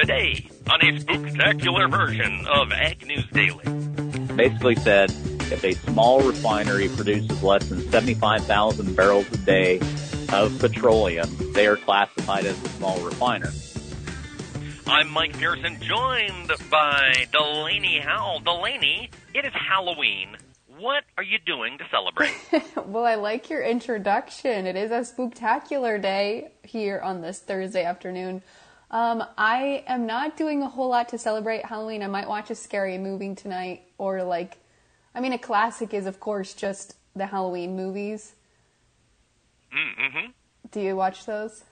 Today, on a spectacular version of Ag News Daily. Basically said if a small refinery produces less than 75,000 barrels a day of petroleum, they are classified as a small refiner. I'm Mike Pearson, joined by Delaney Howell. Delaney, it is Halloween. What are you doing to celebrate? well, I like your introduction. It is a spectacular day here on this Thursday afternoon. Um, I am not doing a whole lot to celebrate Halloween. I might watch a scary movie tonight, or like, I mean, a classic is, of course, just the Halloween movies. Mm-hmm. Do you watch those?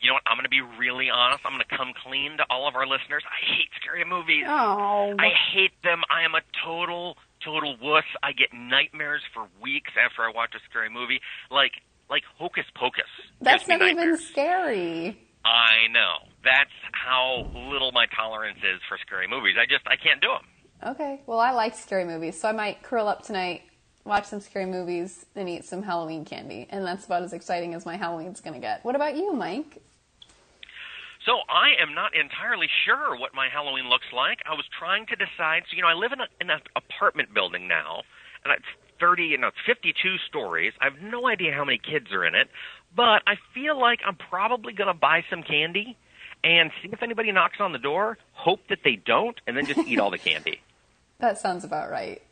You know what? I'm going to be really honest. I'm going to come clean to all of our listeners. I hate scary movies. Oh. I hate them. I am a total, total wuss. I get nightmares for weeks after I watch a scary movie, like like Hocus Pocus. That's not even scary. I know. That's how little my tolerance is for scary movies. I just I can't do them. Okay. Well, I like scary movies, so I might curl up tonight, watch some scary movies, and eat some Halloween candy. And that's about as exciting as my Halloween's going to get. What about you, Mike? So I am not entirely sure what my Halloween looks like. I was trying to decide. So you know, I live in, a, in an apartment building now, and it's 30, you know, it's 52 stories. I have no idea how many kids are in it, but I feel like I'm probably going to buy some candy and see if anybody knocks on the door. Hope that they don't, and then just eat all the candy. That sounds about right.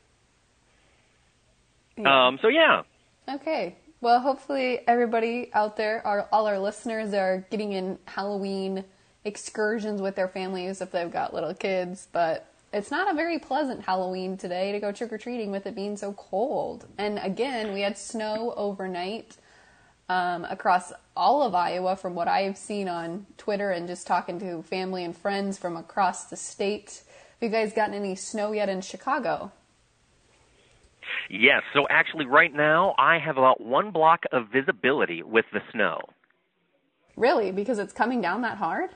Yeah. Um. So yeah. Okay. Well, hopefully everybody out there, our, all our listeners, are getting in Halloween excursions with their families if they've got little kids. But it's not a very pleasant Halloween today to go trick or treating with it being so cold. And again, we had snow overnight um, across all of Iowa, from what I've seen on Twitter and just talking to family and friends from across the state. Have you guys gotten any snow yet in Chicago? Yes. So actually, right now, I have about one block of visibility with the snow. Really? Because it's coming down that hard?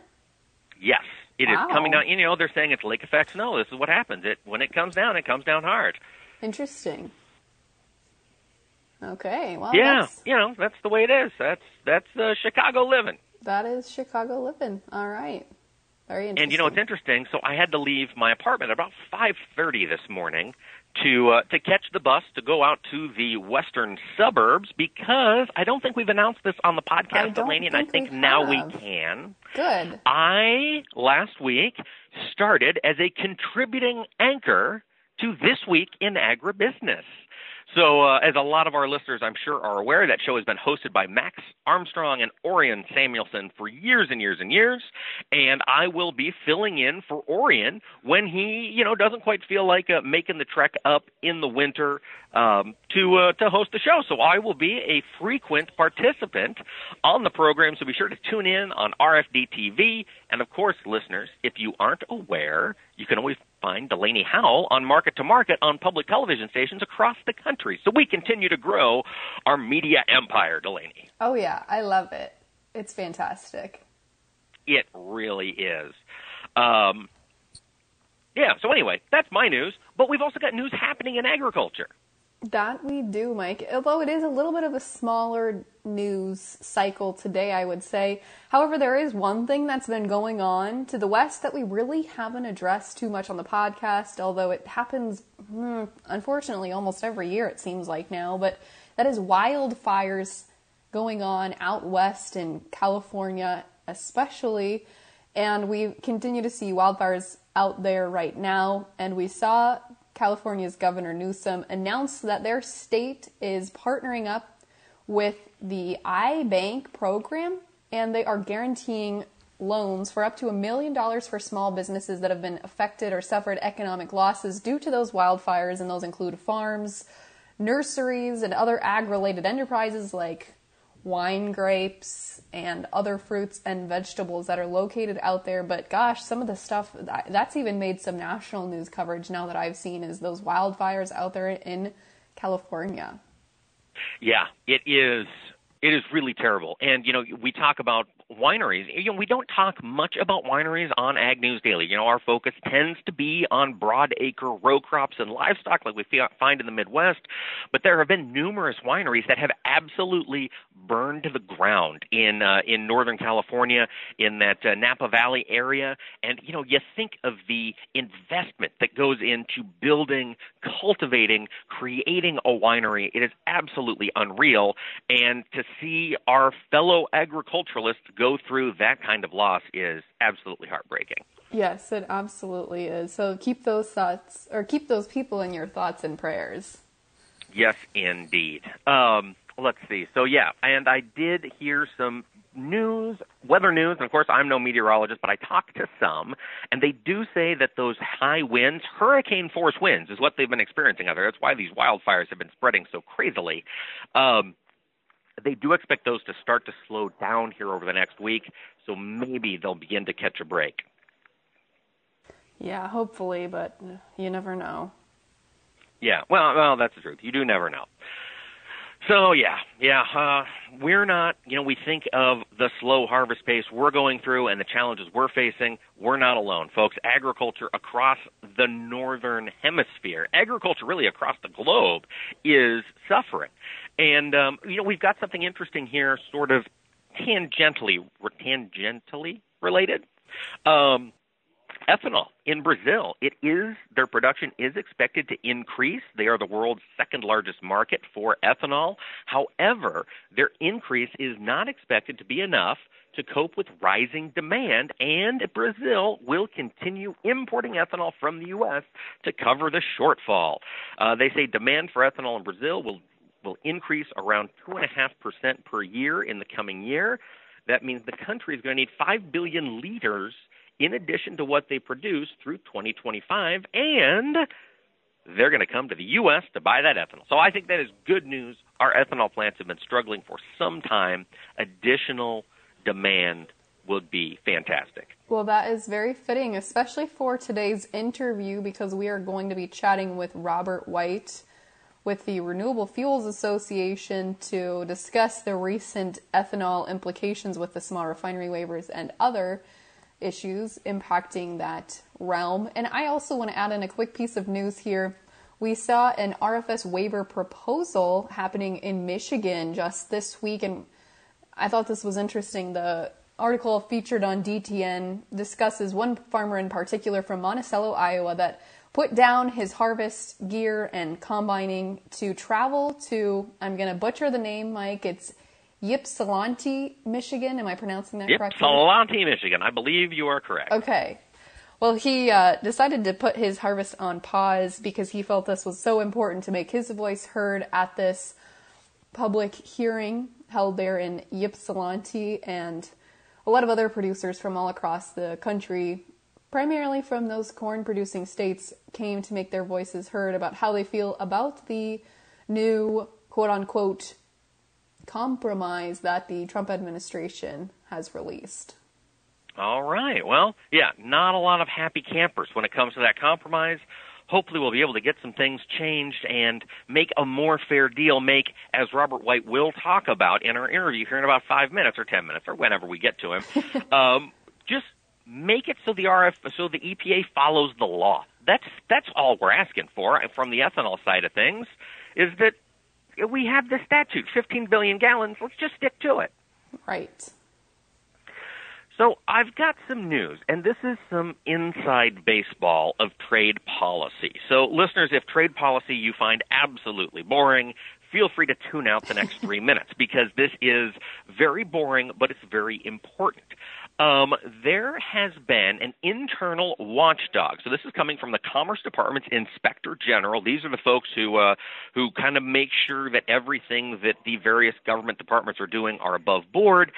Yes. It Wow. is coming down. You know, they're saying it's lake effect snow. This is what happens. It when it comes down, it comes down hard. Interesting. Okay. Well, yeah, that's, you know, that's the way it is. That's that's uh, Chicago living. that is Chicago living. All right. Very interesting. And you know, it's interesting. So I had to leave my apartment at about 5:30 this morning to uh, to catch the bus to go out to the western suburbs because I don't think we've announced this on the podcast, Delaney, and I think now we can. Good. I last week started as a contributing anchor to this week in agribusiness. So, uh, as a lot of our listeners, I'm sure, are aware, that show has been hosted by Max Armstrong and Orion Samuelson for years and years and years. And I will be filling in for Orion when he, you know, doesn't quite feel like uh, making the trek up in the winter um, to uh, to host the show. So I will be a frequent participant on the program. So be sure to tune in on RFD TV. And of course, listeners, if you aren't aware, you can always find Delaney Howell on Market to Market on public television stations across the country. So we continue to grow our media empire, Delaney. Oh yeah, I love it. It's fantastic. It really is. Um, yeah, so anyway, that's my news. But we've also got news happening in agriculture. That we do, Mike. Although it is a little bit of a smaller news cycle today, I would say. However, there is one thing that's been going on to the west that we really haven't addressed too much on the podcast, although it happens, hmm, unfortunately, almost every year, it seems like now. But that is wildfires going on out west in California, especially. And we continue to see wildfires out there right now. And we saw California's Governor Newsom announced that their state is partnering up with the iBank program and they are guaranteeing loans for up to a million dollars for small businesses that have been affected or suffered economic losses due to those wildfires. And those include farms, nurseries, and other ag related enterprises like wine grapes and other fruits and vegetables that are located out there. But gosh, some of the stuff that- that's even made some national news coverage now that I've seen is those wildfires out there in California. Yeah, it is. It is really terrible. And, you know, we talk about wineries. You know, we don't talk much about wineries on Ag News Daily. You know, our focus tends to be on broad acre row crops and livestock like we find in the Midwest. But there have been numerous wineries that have absolutely burned to the ground in uh, in Northern California, in that uh, Napa Valley area. And, you know, you think of the investment that goes into building, cultivating, creating a winery. It is absolutely unreal. And to see our fellow agriculturalists go through that kind of loss is absolutely heartbreaking. Yes, it absolutely is. So keep those thoughts, or keep those people in your thoughts and prayers. Yes, indeed. Um, let's see. So yeah, and I did hear some news, weather news, and of course I'm no meteorologist, but I talked to some, and they do say that those high winds, hurricane force winds, is what they've been experiencing out there. That's why these wildfires have been spreading so crazily. Um, they do expect those to start to slow down here over the next week, so maybe they'll begin to catch a break. Yeah, hopefully, but you never know. Yeah, well, well, that's the truth. You do never know. So yeah, yeah, uh, we're not. You know, we think of the slow harvest pace we're going through and the challenges we're facing. We're not alone, folks. Agriculture across the northern hemisphere, agriculture really across the globe, is suffering. And um, you know, we've got something interesting here, sort of tangentially tangentially related. Um, ethanol in Brazil. It is their production is expected to increase. They are the world's second largest market for ethanol. However, their increase is not expected to be enough to cope with rising demand, and Brazil will continue importing ethanol from the U.S. to cover the shortfall. Uh, they say demand for ethanol in Brazil will will increase around two and a half percent per year in the coming year. That means the country is going to need five billion liters in addition to what they produce through 2025, and they're going to come to the U.S. to buy that ethanol. So I think that is good news. Our ethanol plants have been struggling for some time. Additional demand would be fantastic. Well, that is very fitting, especially for today's interview, because we are going to be chatting with Robert White with the Renewable Fuels Association to discuss the recent ethanol implications with the small refinery waivers and other issues impacting that realm. And I also want to add in a quick piece of news here. We saw an RFS waiver proposal happening in Michigan just this week, and I thought this was interesting. The article featured on DTN discusses one farmer in particular from Monticello, Iowa, that put down his harvest gear and combining to travel to, I'm going to butcher the name, Mike, it's Ypsilanti, Michigan. Am I pronouncing that correctly? Ypsilanti, Michigan. I believe you are correct. Okay. Well, he uh, decided to put his harvest on pause because he felt this was so important to make his voice heard at this public hearing held there in Ypsilanti, and a lot of other producers from all across the country, primarily from those corn producing states, came to make their voices heard about how they feel about the new quote unquote compromise that the Trump administration has released. All right. Well, yeah, not a lot of happy campers when it comes to that compromise. Hopefully, we'll be able to get some things changed and make a more fair deal. Make, as Robert White will talk about in our interview here in about five minutes or ten minutes or whenever we get to him, um, just make it so the RF, so the EPA follows the law. That's that's all we're asking for from the ethanol side of things. Is that we have the statute, 15 billion gallons. Let's just stick to it. Right. So I've got some news, and this is some inside baseball of trade policy. So listeners, if trade policy you find absolutely boring, feel free to tune out the next three minutes because this is very boring, but it's very important um, there has been an internal watchdog. So this is coming from the Commerce Department's Inspector General. These are the folks who uh, who kind of make sure that everything that the various government departments are doing are above board.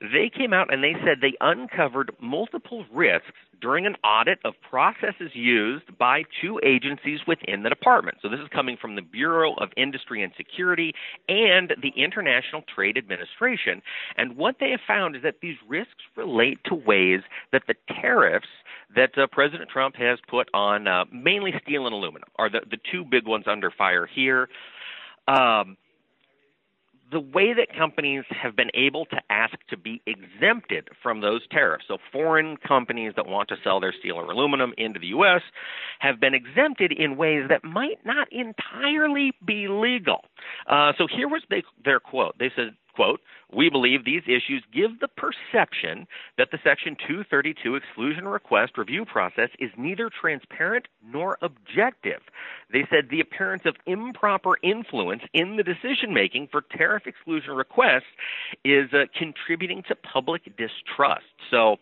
They came out and they said they uncovered multiple risks during an audit of processes used by two agencies within the department. So this is coming from the Bureau of Industry and Security and the International Trade Administration. And what they have found is that these risks relate to ways that the tariffs that uh, President Trump has put on uh, mainly steel and aluminum are the, the two big ones under fire here. Um, the way that companies have been able to ask to be exempted from those tariffs, so foreign companies that want to sell their steel or aluminum into the U.S., have been exempted in ways that might not entirely be legal. Uh, so here was they, their quote. They said, quote, we believe these issues give the perception that the Section 232 exclusion request review process is neither transparent nor objective. They said the appearance of improper influence in the decision making for tariff exclusion requests is uh, contributing to public distrust. So,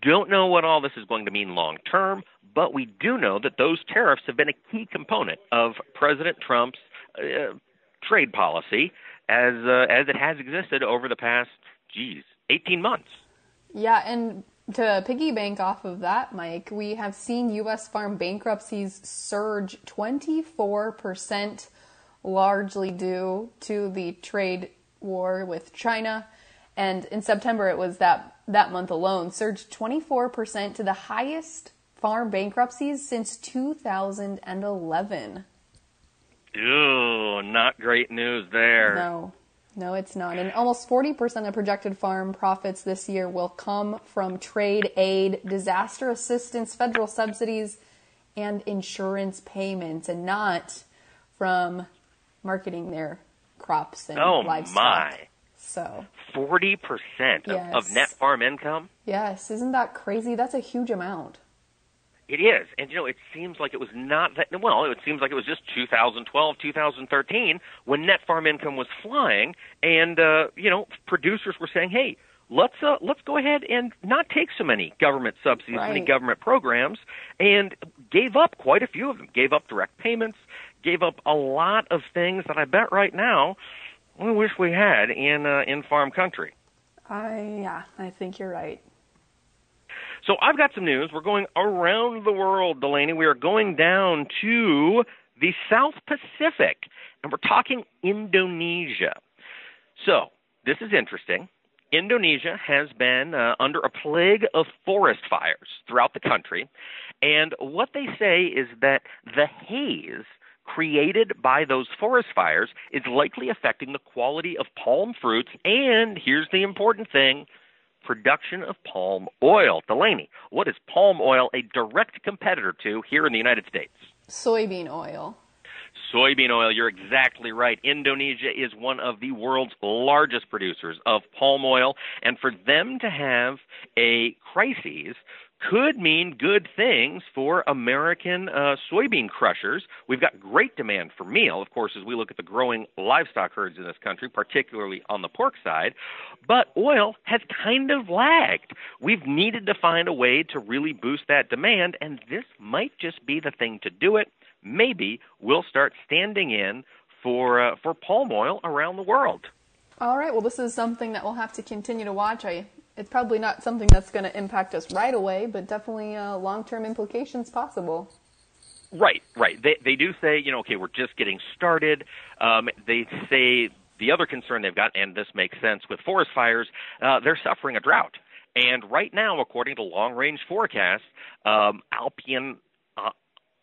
don't know what all this is going to mean long term, but we do know that those tariffs have been a key component of President Trump's uh, trade policy as uh, as it has existed over the past, geez, 18 months. Yeah, and to piggy bank off of that, Mike, we have seen U.S. farm bankruptcies surge 24%, largely due to the trade war with China. And in September, it was that, that month alone, surged 24% to the highest farm bankruptcies since 2011. Ew, not great news there. No, no, it's not. And almost 40% of projected farm profits this year will come from trade aid, disaster assistance, federal subsidies, and insurance payments, and not from marketing their crops and oh livestock. my! So forty percent yes. of net farm income. Yes, isn't that crazy? That's a huge amount. It is, and you know, it seems like it was not that well. It seems like it was just 2012, 2013 when net farm income was flying, and uh, you know, producers were saying, "Hey, let's uh, let's go ahead and not take so many government subsidies, right. many government programs, and gave up quite a few of them. Gave up direct payments, gave up a lot of things that I bet right now we wish we had in uh, in farm country. I yeah, I think you're right. So I've got some news. We're going around the world, Delaney. We are going down to the South Pacific, and we're talking Indonesia. So this is interesting. Indonesia has been uh, under a plague of forest fires throughout the country, and what they say is that the haze created by those forest fires is likely affecting the quality of palm fruits, and here's the important thing production of palm oil. Delaney, what is palm oil a direct competitor to here in the United States? Soybean oil. Soybean oil, you're exactly right. Indonesia is one of the world's largest producers of palm oil, and for them to have a crisis could mean good things for American uh, soybean crushers. We've got great demand for meal, of course, as we look at the growing livestock herds in this country, particularly on the pork side. But oil has kind of lagged. We've needed to find a way to really boost that demand, and this might just be the thing to do it. Maybe we'll start standing in for uh, for palm oil around the world. All right. Well, this is something that we'll have to continue to watch. I it's probably not something that's going to impact us right away, but definitely uh, long-term implications possible. Right, right. They they do say, you know, okay, we're just getting started. Um, they say the other concern they've got, and this makes sense with forest fires, uh, they're suffering a drought. And right now, according to long-range forecasts, um, Alpian uh,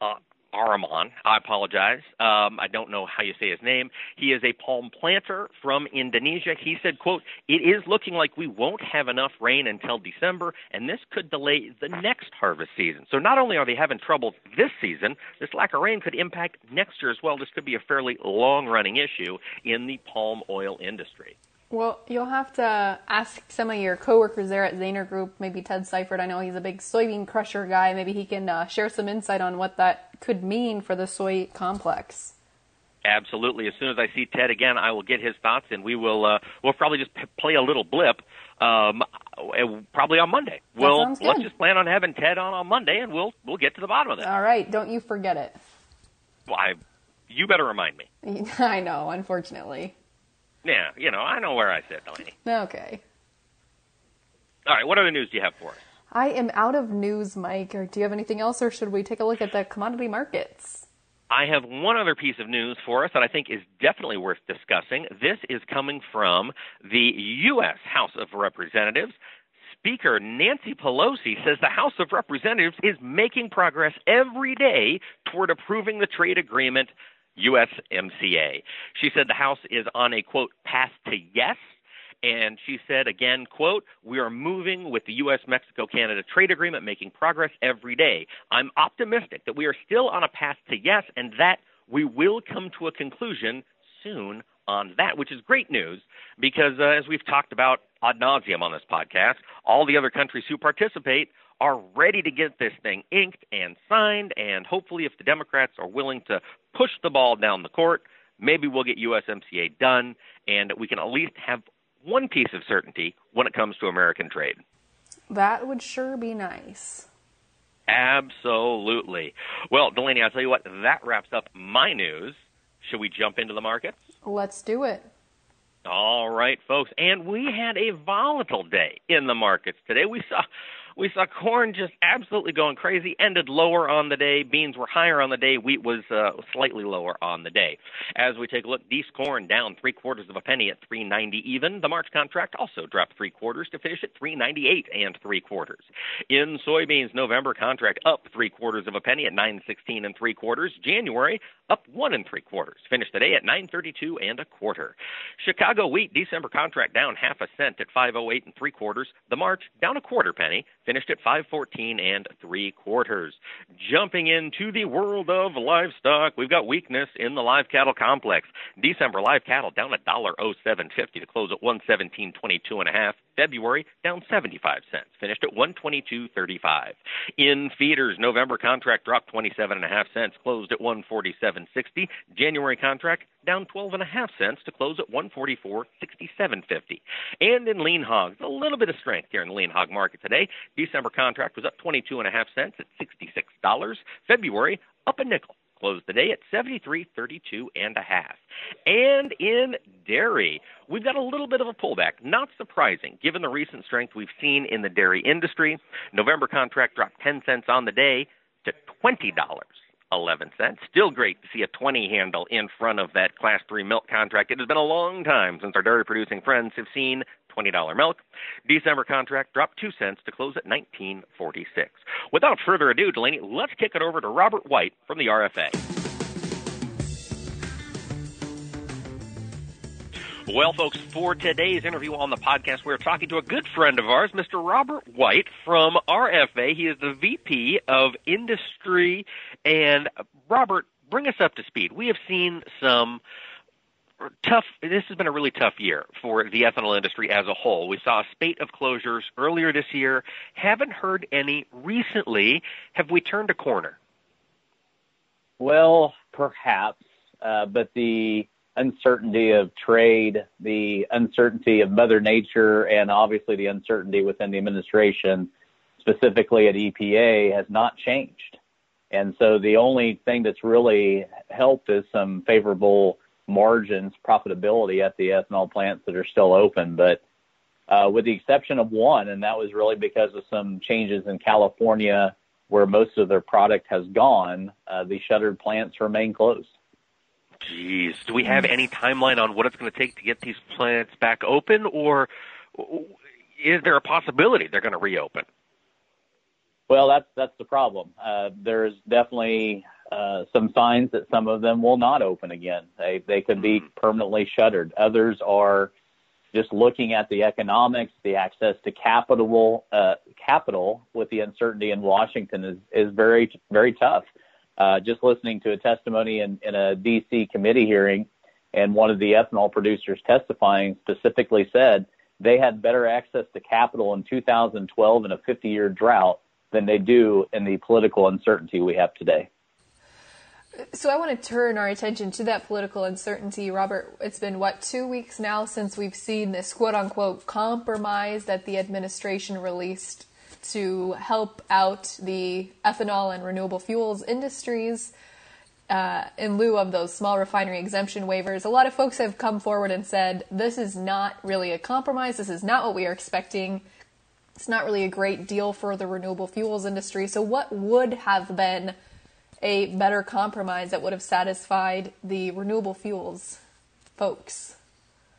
uh, Araman. I apologize. Um, I don't know how you say his name. He is a palm planter from Indonesia. He said, quote, it is looking like we won't have enough rain until December, and this could delay the next harvest season. So not only are they having trouble this season, this lack of rain could impact next year as well. This could be a fairly long running issue in the palm oil industry. Well, you'll have to ask some of your coworkers there at Zaner Group, maybe Ted Seifert. I know he's a big soybean crusher guy. Maybe he can uh, share some insight on what that could mean for the soy complex. Absolutely. As soon as I see Ted again, I will get his thoughts, and we will uh, we'll probably just p- play a little blip. Um, probably on Monday. That we'll let's just plan on having Ted on on Monday, and we'll we'll get to the bottom of it. All right, don't you forget it. Well, I, you better remind me. I know, unfortunately. Yeah, you know, I know where I sit, Delaney. Okay. All right, what other news do you have for us? I am out of news, Mike. Or do you have anything else, or should we take a look at the commodity markets? I have one other piece of news for us that I think is definitely worth discussing. This is coming from the U.S. House of Representatives. Speaker Nancy Pelosi says the House of Representatives is making progress every day toward approving the trade agreement USMCA. She said the House is on a quote path to yes and she said again, quote, we are moving with the US Mexico Canada trade agreement, making progress every day. I'm optimistic that we are still on a path to yes and that we will come to a conclusion soon on that, which is great news because uh, as we've talked about ad nauseum on this podcast, all the other countries who participate are ready to get this thing inked and signed. And hopefully, if the Democrats are willing to push the ball down the court, maybe we'll get USMCA done and we can at least have one piece of certainty when it comes to American trade. That would sure be nice. Absolutely. Well, Delaney, I'll tell you what, that wraps up my news. Should we jump into the markets? Let's do it. All right, folks. And we had a volatile day in the markets today. We saw we saw corn just absolutely going crazy, ended lower on the day. Beans were higher on the day. Wheat was uh, slightly lower on the day. As we take a look, Dees corn down three quarters of a penny at 390 even. The March contract also dropped three quarters to finish at 398 and three quarters. In soybeans, November contract up three quarters of a penny at 916 and three quarters. January up one and three quarters. Finished today at 932 and a quarter. Chicago wheat December contract down half a cent at 508 and three quarters. The March down a quarter penny finished at 514 and three quarters. Jumping into the world of livestock, we've got weakness in the live cattle complex. December live cattle down a dollar oh to close at 117.22 and a half. February down 75 cents, finished at 122.35. In feeders, November contract dropped 27 cents, closed at 147.60. January contract down 12 cents to close at 144.67.50. And in lean hogs, a little bit of strength here in the lean hog market today. December contract was up 22 cents at $66. February up a nickel closed the day at 73.32 and a half. And in dairy, we've got a little bit of a pullback. Not surprising, given the recent strength we've seen in the dairy industry. November contract dropped 10 cents on the day to $20. 11 cents. Still great to see a 20 handle in front of that Class 3 milk contract. It has been a long time since our dairy producing friends have seen $20 milk. December contract dropped 2 cents to close at 1946. Without further ado, Delaney, let's kick it over to Robert White from the RFA. Well, folks, for today's interview on the podcast, we're talking to a good friend of ours, Mr. Robert White from RFA. He is the VP of Industry. And, Robert, bring us up to speed. We have seen some tough. This has been a really tough year for the ethanol industry as a whole. We saw a spate of closures earlier this year. Haven't heard any recently. Have we turned a corner? Well, perhaps, uh, but the uncertainty of trade, the uncertainty of Mother Nature, and obviously the uncertainty within the administration, specifically at EPA, has not changed. And so the only thing that's really helped is some favorable margins, profitability at the ethanol plants that are still open. But uh, with the exception of one, and that was really because of some changes in California where most of their product has gone, uh, the shuttered plants remain closed. Geez, do we have any timeline on what it's going to take to get these plants back open, or is there a possibility they're going to reopen? Well, that's that's the problem. Uh, there's definitely uh, some signs that some of them will not open again. They they could be mm-hmm. permanently shuttered. Others are just looking at the economics, the access to capital, uh, capital with the uncertainty in Washington is is very very tough. Uh, just listening to a testimony in, in a DC committee hearing, and one of the ethanol producers testifying specifically said they had better access to capital in 2012 in a 50 year drought than they do in the political uncertainty we have today. So I want to turn our attention to that political uncertainty. Robert, it's been what, two weeks now since we've seen this quote unquote compromise that the administration released to help out the ethanol and renewable fuels industries uh, in lieu of those small refinery exemption waivers. A lot of folks have come forward and said this is not really a compromise. This is not what we are expecting it's not really a great deal for the renewable fuels industry. So, what would have been a better compromise that would have satisfied the renewable fuels folks?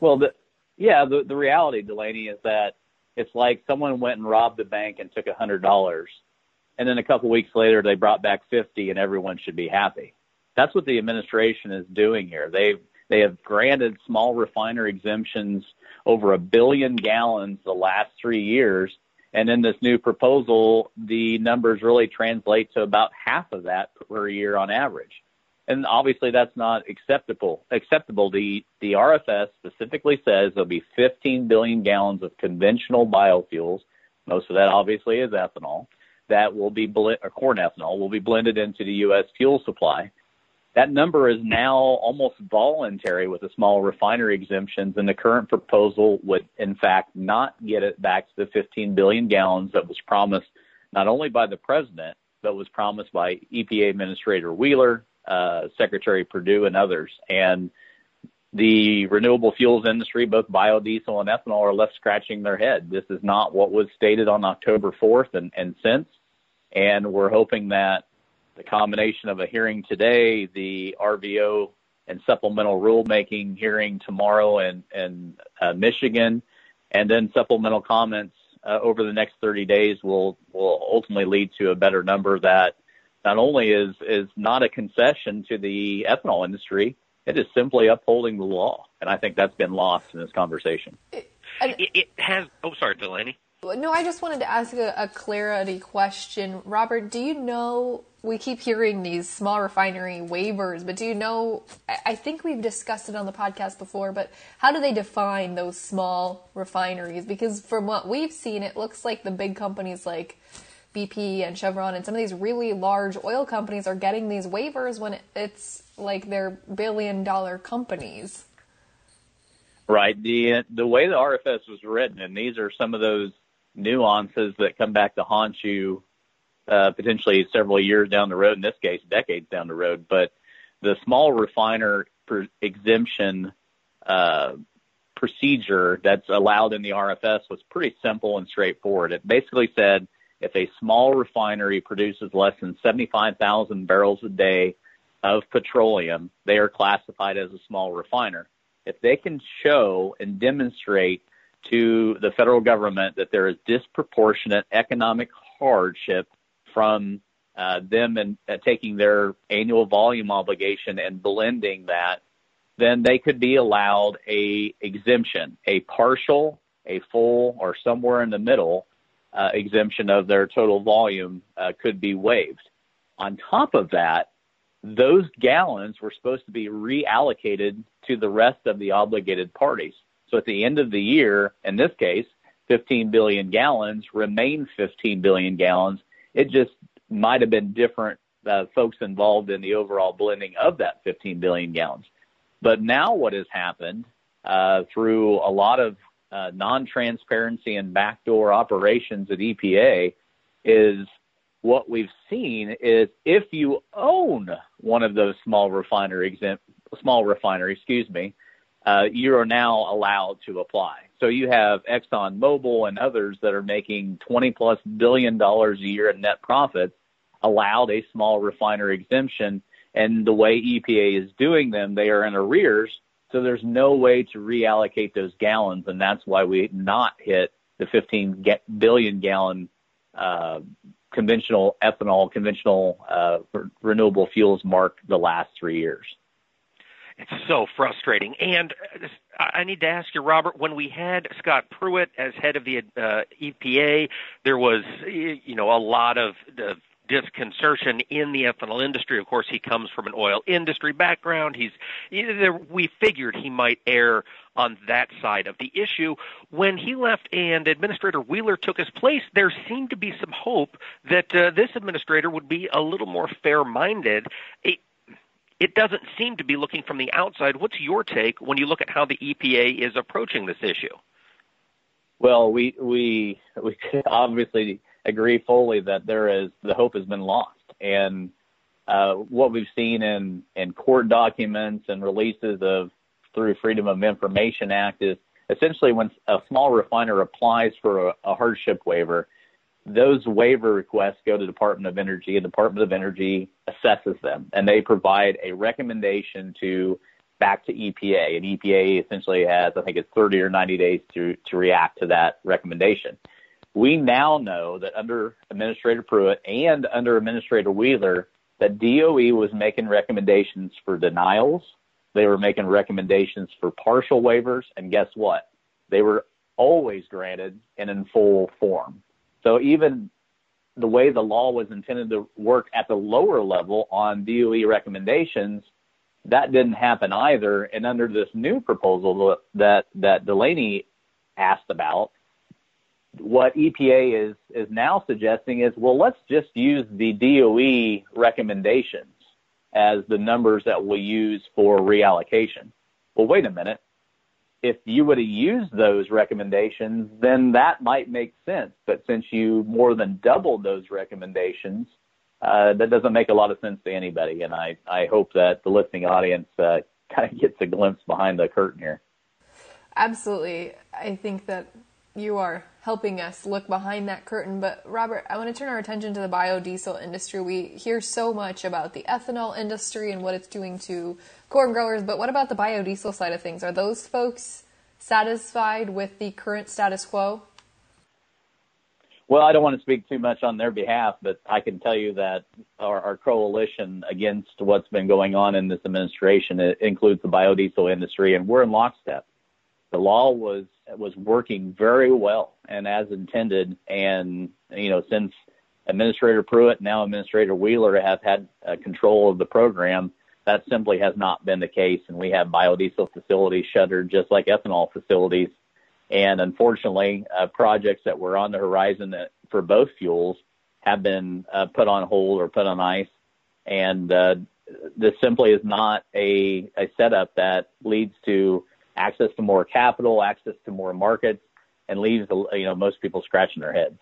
Well, the, yeah, the, the reality, Delaney, is that it's like someone went and robbed the bank and took a hundred dollars, and then a couple weeks later they brought back fifty, and everyone should be happy. That's what the administration is doing here. They've they have granted small refiner exemptions over a billion gallons the last three years. And in this new proposal, the numbers really translate to about half of that per year on average. And obviously that's not acceptable. Acceptable. The, the RFS specifically says there'll be 15 billion gallons of conventional biofuels. Most of that obviously is ethanol that will be blend, or uh, corn ethanol will be blended into the U.S. fuel supply. That number is now almost voluntary with the small refinery exemptions, and the current proposal would, in fact, not get it back to the 15 billion gallons that was promised not only by the president, but was promised by EPA Administrator Wheeler, uh, Secretary Perdue, and others. And the renewable fuels industry, both biodiesel and ethanol, are left scratching their head. This is not what was stated on October 4th and, and since. And we're hoping that the combination of a hearing today, the RVO and supplemental rulemaking hearing tomorrow in, in uh, Michigan, and then supplemental comments uh, over the next 30 days will will ultimately lead to a better number that not only is is not a concession to the ethanol industry, it is simply upholding the law, and I think that's been lost in this conversation. It, it, it has. Oh, sorry, Delaney. No, I just wanted to ask a, a, clarity question. Robert, do you know, we keep hearing these small refinery waivers, but do you know, I think we've discussed it on the podcast before, but how do they define those small refineries? Because from what we've seen, it looks like the big companies like BP and Chevron and some of these really large oil companies are getting these waivers when it's like they're billion dollar companies. Right. The the way the RFS was written, and these are some of those nuances that come back to haunt you uh, potentially several years down the road. In this case, decades down the road. But the small refiner per exemption uh, procedure that's allowed in the RFS was pretty simple and straightforward. It basically said if a small refinery produces less than 75,000 barrels a day of petroleum, they are classified as a small refiner. If they can show and demonstrate to the federal government that there is disproportionate economic hardship from uh, them and uh, taking their annual volume obligation and blending that, then they could be allowed a exemption, a partial, a full, or somewhere in the middle uh, exemption of their total volume uh, could be waived. On top of that, those gallons were supposed to be reallocated to the rest of the obligated parties. So at the end of the year, in this case, 15 billion gallons remain 15 billion gallons. It just might have been different uh, folks involved in the overall blending of that 15 billion gallons. But now what has happened uh, through a lot of uh, non-transparency and backdoor operations at EPA is what we've seen is if you own one of those small refinery exempt, small refinery, excuse me, uh, you are now allowed to apply. So you have Exxon Mobil and others that are making 20 plus billion dollars a year in net profits allowed a small refinery exemption. And the way EPA is doing them, they are in arrears. So there's no way to reallocate those gallons. And that's why we not hit the 15 billion gallon, uh, conventional ethanol, conventional, uh, renewable fuels mark the last three years. It's so frustrating. And uh, I need to ask you, Robert, when we had Scott Pruitt as head of the uh, EPA, there was, you know, a lot of the disconcertion in the ethanol industry. Of course, he comes from an oil industry background. He's we figured he might err on that side of the issue. When he left and Administrator Wheeler took his place, there seemed to be some hope that uh, this administrator would be a little more fair-minded It, it doesn't seem to be looking from the outside. What's your take when you look at how the EPA is approaching this issue? Well, we we we obviously agree fully that there is the hope has been lost, and uh, what we've seen in in court documents and releases of through Freedom of Information Act is essentially when a small refiner applies for a, a hardship waiver, those waiver requests go to Department of Energy, and Department of Energy assesses them, and they provide a recommendation to back to EPA, and EPA essentially has, I think it's 30 or 90 days to to react to that recommendation. We now know that under Administrator Pruitt and under Administrator Wheeler, that DOE was making recommendations for denials. They were making recommendations for partial waivers. And guess what? They were always granted and in full form. So even the way the law was intended to work at the lower level on DOE recommendations, that didn't happen either. And under this new proposal that that Delaney asked about, what EPA is is now suggesting is, well, let's just use the DOE recommendations as the numbers that we use for reallocation. Well, wait a minute. If you would have used those recommendations, then that might make sense. But since you more than doubled those recommendations, uh, that doesn't make a lot of sense to anybody. And I, I hope that the listening audience uh, kind of gets a glimpse behind the curtain here. Absolutely. I think that you are helping us look behind that curtain. But Robert, I want to turn our attention to the biodiesel industry. We hear so much about the ethanol industry and what it's doing to corn growers, but what about the biodiesel side of things? Are those folks satisfied with the current status quo? Well, I don't want to speak too much on their behalf, but I can tell you that our, our coalition against what's been going on in this administration includes the biodiesel industry, and we're in lockstep. The law was was working very well and as intended. And, you know, since Administrator Pruitt, now Administrator Wheeler have had uh, control of the program, that simply has not been the case. And we have biodiesel facilities shuttered just like ethanol facilities. And unfortunately, uh, projects that were on the horizon that, for both fuels have been uh, put on hold or put on ice. And uh, this simply is not a, a setup that leads to access to more capital, access to more markets, and leaves you know most people scratching their heads.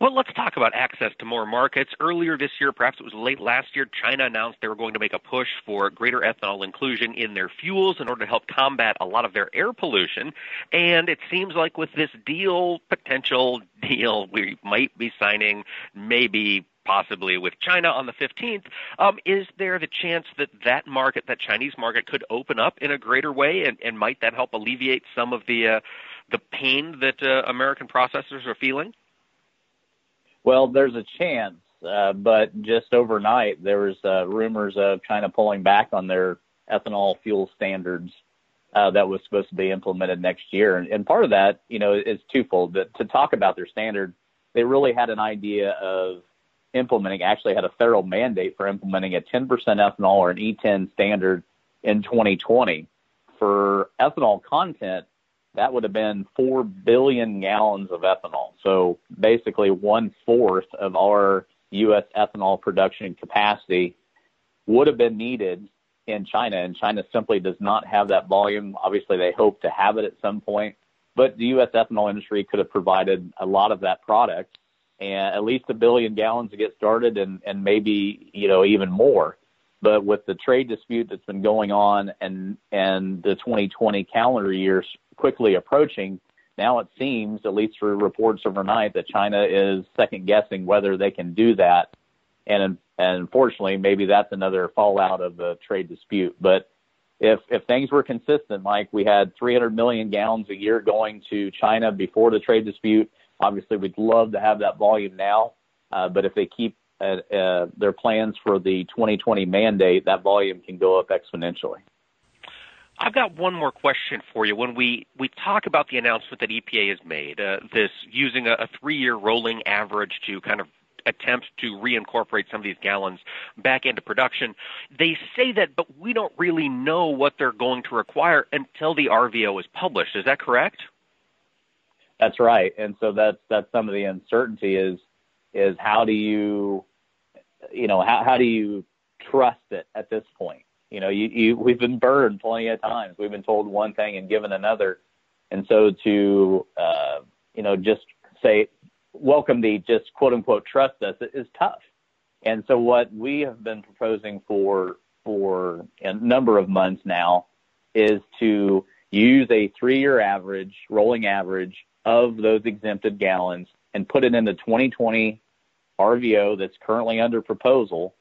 Well, let's talk about access to more markets. Earlier this year, perhaps it was late last year, China announced they were going to make a push for greater ethanol inclusion in their fuels in order to help combat a lot of their air pollution. And it seems like with this deal, potential deal we might be signing, maybe possibly with China on the 15th. Um, is there the chance that that market, that Chinese market, could open up in a greater way, and, and might that help alleviate some of the uh, the pain that uh, American processors are feeling? Well, there's a chance, uh, but just overnight there was uh, rumors of China pulling back on their ethanol fuel standards uh, that was supposed to be implemented next year, and, and part of that, you know, is twofold. That to talk about their standard, they really had an idea of implementing, actually had a federal mandate for implementing a 10% ethanol or an E10 standard in 2020. For ethanol content, that would have been 4 billion gallons of ethanol. So basically one fourth of our U.S. ethanol production capacity would have been needed in China, and China simply does not have that volume. Obviously, they hope to have it at some point, but the U.S. ethanol industry could have provided a lot of that product and at least a billion gallons to get started and, and maybe, you know, even more. But with the trade dispute that's been going on and, and the 2020 calendar year quickly approaching, now it seems, at least through reports overnight, that China is second guessing whether they can do that. And, and unfortunately, maybe that's another fallout of the trade dispute. But if, if things were consistent, like we had 300 million gallons a year going to China before the trade dispute, Obviously, we'd love to have that volume now, uh, but if they keep uh, uh, their plans for the 2020 mandate, that volume can go up exponentially. I've got one more question for you. When we, we talk about the announcement that EPA has made, uh, this using a, a three-year rolling average to kind of attempt to reincorporate some of these gallons back into production. They say that, but we don't really know what they're going to require until the RVO is published. Is that correct? That's right. And so that's that's some of the uncertainty is is how do you you know how how do you trust it at this point? You know, you, you we've been burned plenty of times. We've been told one thing and given another, and so to uh, you know just say welcome the just quote unquote trust us is tough. And so what we have been proposing for for a number of months now is to use a three year average, rolling average of those exempted gallons and put it in the 2020 RVO that's currently under proposal.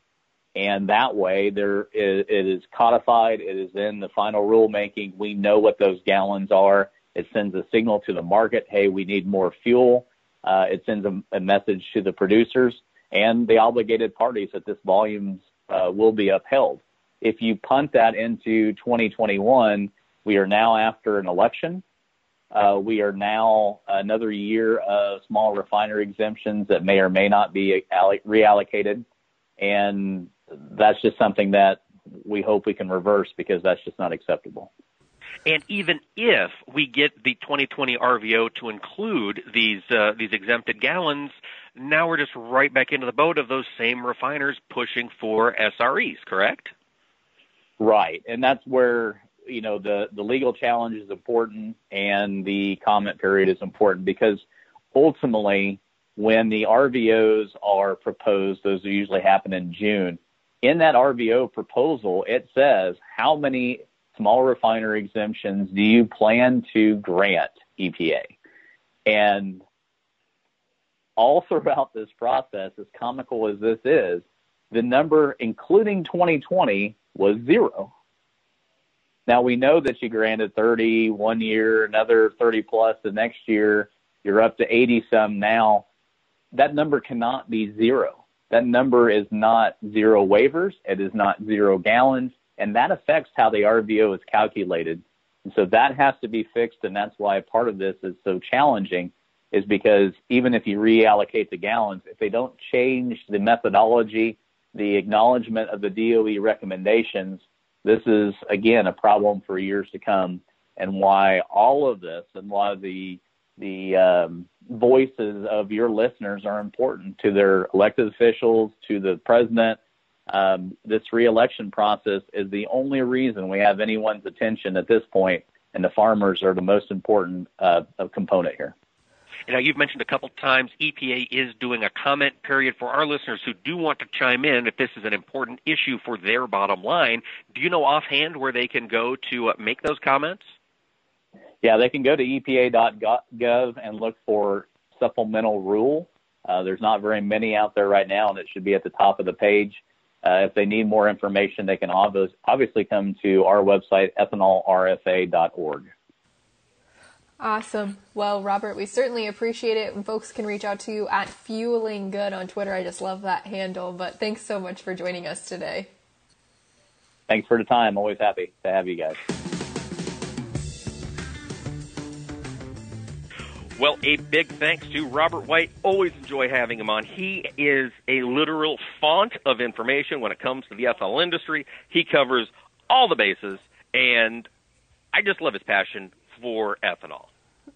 And that way there is, it is codified. It is in the final rulemaking. We know what those gallons are. It sends a signal to the market. Hey, we need more fuel. Uh, it sends a, a message to the producers and the obligated parties that this volume uh, will be upheld. If you punt that into 2021, we are now after an election. Uh, we are now another year of small refinery exemptions that may or may not be reallocated. And that's just something that we hope we can reverse because that's just not acceptable. And even if we get the 2020 RVO to include these uh, these exempted gallons, now we're just right back into the boat of those same refiners pushing for SREs, correct? Right, and that's where you know the the legal challenge is important and the comment period is important because ultimately when the RVOs are proposed, those usually happen in June. In that RVO proposal, it says how many small refinery exemptions do you plan to grant EPA? And all throughout this process, as comical as this is, the number, including 2020, was zero. Now we know that you granted 30 one year, another 30 plus the next year. You're up to 80 some now. That number cannot be zero. That number is not zero waivers. It is not zero gallons and that affects how the RVO is calculated. And so that has to be fixed, and that's why part of this is so challenging, is because even if you reallocate the gallons, if they don't change the methodology, the acknowledgement of the DOE recommendations, this is again a problem for years to come, and why all of this and why the the um, voices of your listeners are important to their elected officials, to the president, um, this reelection process is the only reason we have anyone's attention at this point, and the farmers are the most important uh, component here. You know, you've mentioned a couple times EPA is doing a comment period for our listeners who do want to chime in if this is an important issue for their bottom line. Do you know offhand where they can go to uh, make those comments? Yeah, they can go to EPA.gov and look for supplemental rule. Uh, there's not very many out there right now, and it should be at the top of the page. Uh, if they need more information, they can obviously come to our website, ethanolrfa.org. Awesome. Well, Robert, we certainly appreciate it. And folks can reach out to you at Fueling Good on Twitter. I just love that handle. But thanks so much for joining us today. Thanks for the time. Always happy to have you guys. Well, a big thanks to Robert White. Always enjoy having him on. He is a literal font of information when it comes to the ethanol industry. He covers all the bases, and I just love his passion for ethanol.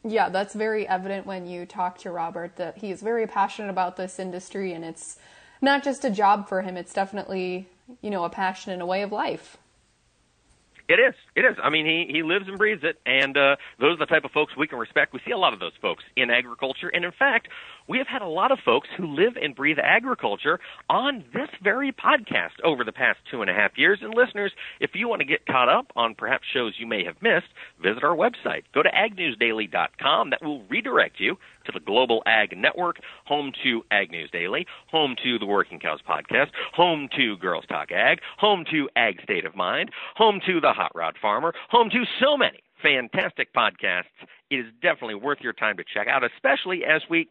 Yeah, that's very evident when you talk to Robert that he's very passionate about this industry, and it's not just a job for him, it's definitely, you know, a passion and a way of life. It is. It is. I mean, he he lives and breathes it, and uh, those are the type of folks we can respect. We see a lot of those folks in agriculture, and in fact, we have had a lot of folks who live and breathe agriculture on this very podcast over the past two and a half years. And listeners, if you want to get caught up on perhaps shows you may have missed, visit our website. Go to agnewsdaily.com. That will redirect you to the Global Ag Network, home to Ag News Daily, home to the Working Cows Podcast, home to Girls Talk Ag, home to Ag State of Mind, home to the Hot Rod Farmer, home to so many fantastic podcasts. It is definitely worth your time to check out, especially as we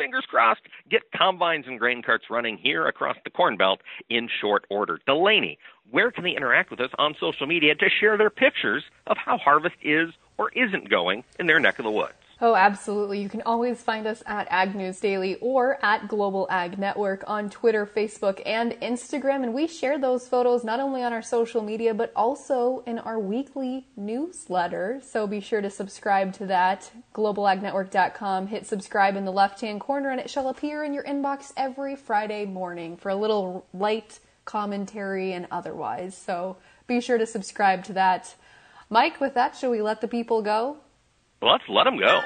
fingers crossed, get combines and grain carts running here across the Corn Belt in short order. Delaney, where can they interact with us on social media to share their pictures of how harvest is or isn't going in their neck of the woods? Oh, absolutely. You can always find us at Ag News Daily or at Global Ag Network on Twitter, Facebook, and Instagram. And we share those photos not only on our social media, but also in our weekly newsletter. So be sure to subscribe to that. GlobalAgNetwork.com. Hit subscribe in the left hand corner, and it shall appear in your inbox every Friday morning for a little light commentary and otherwise. So be sure to subscribe to that. Mike, with that, shall we let the people go? Let's let him go.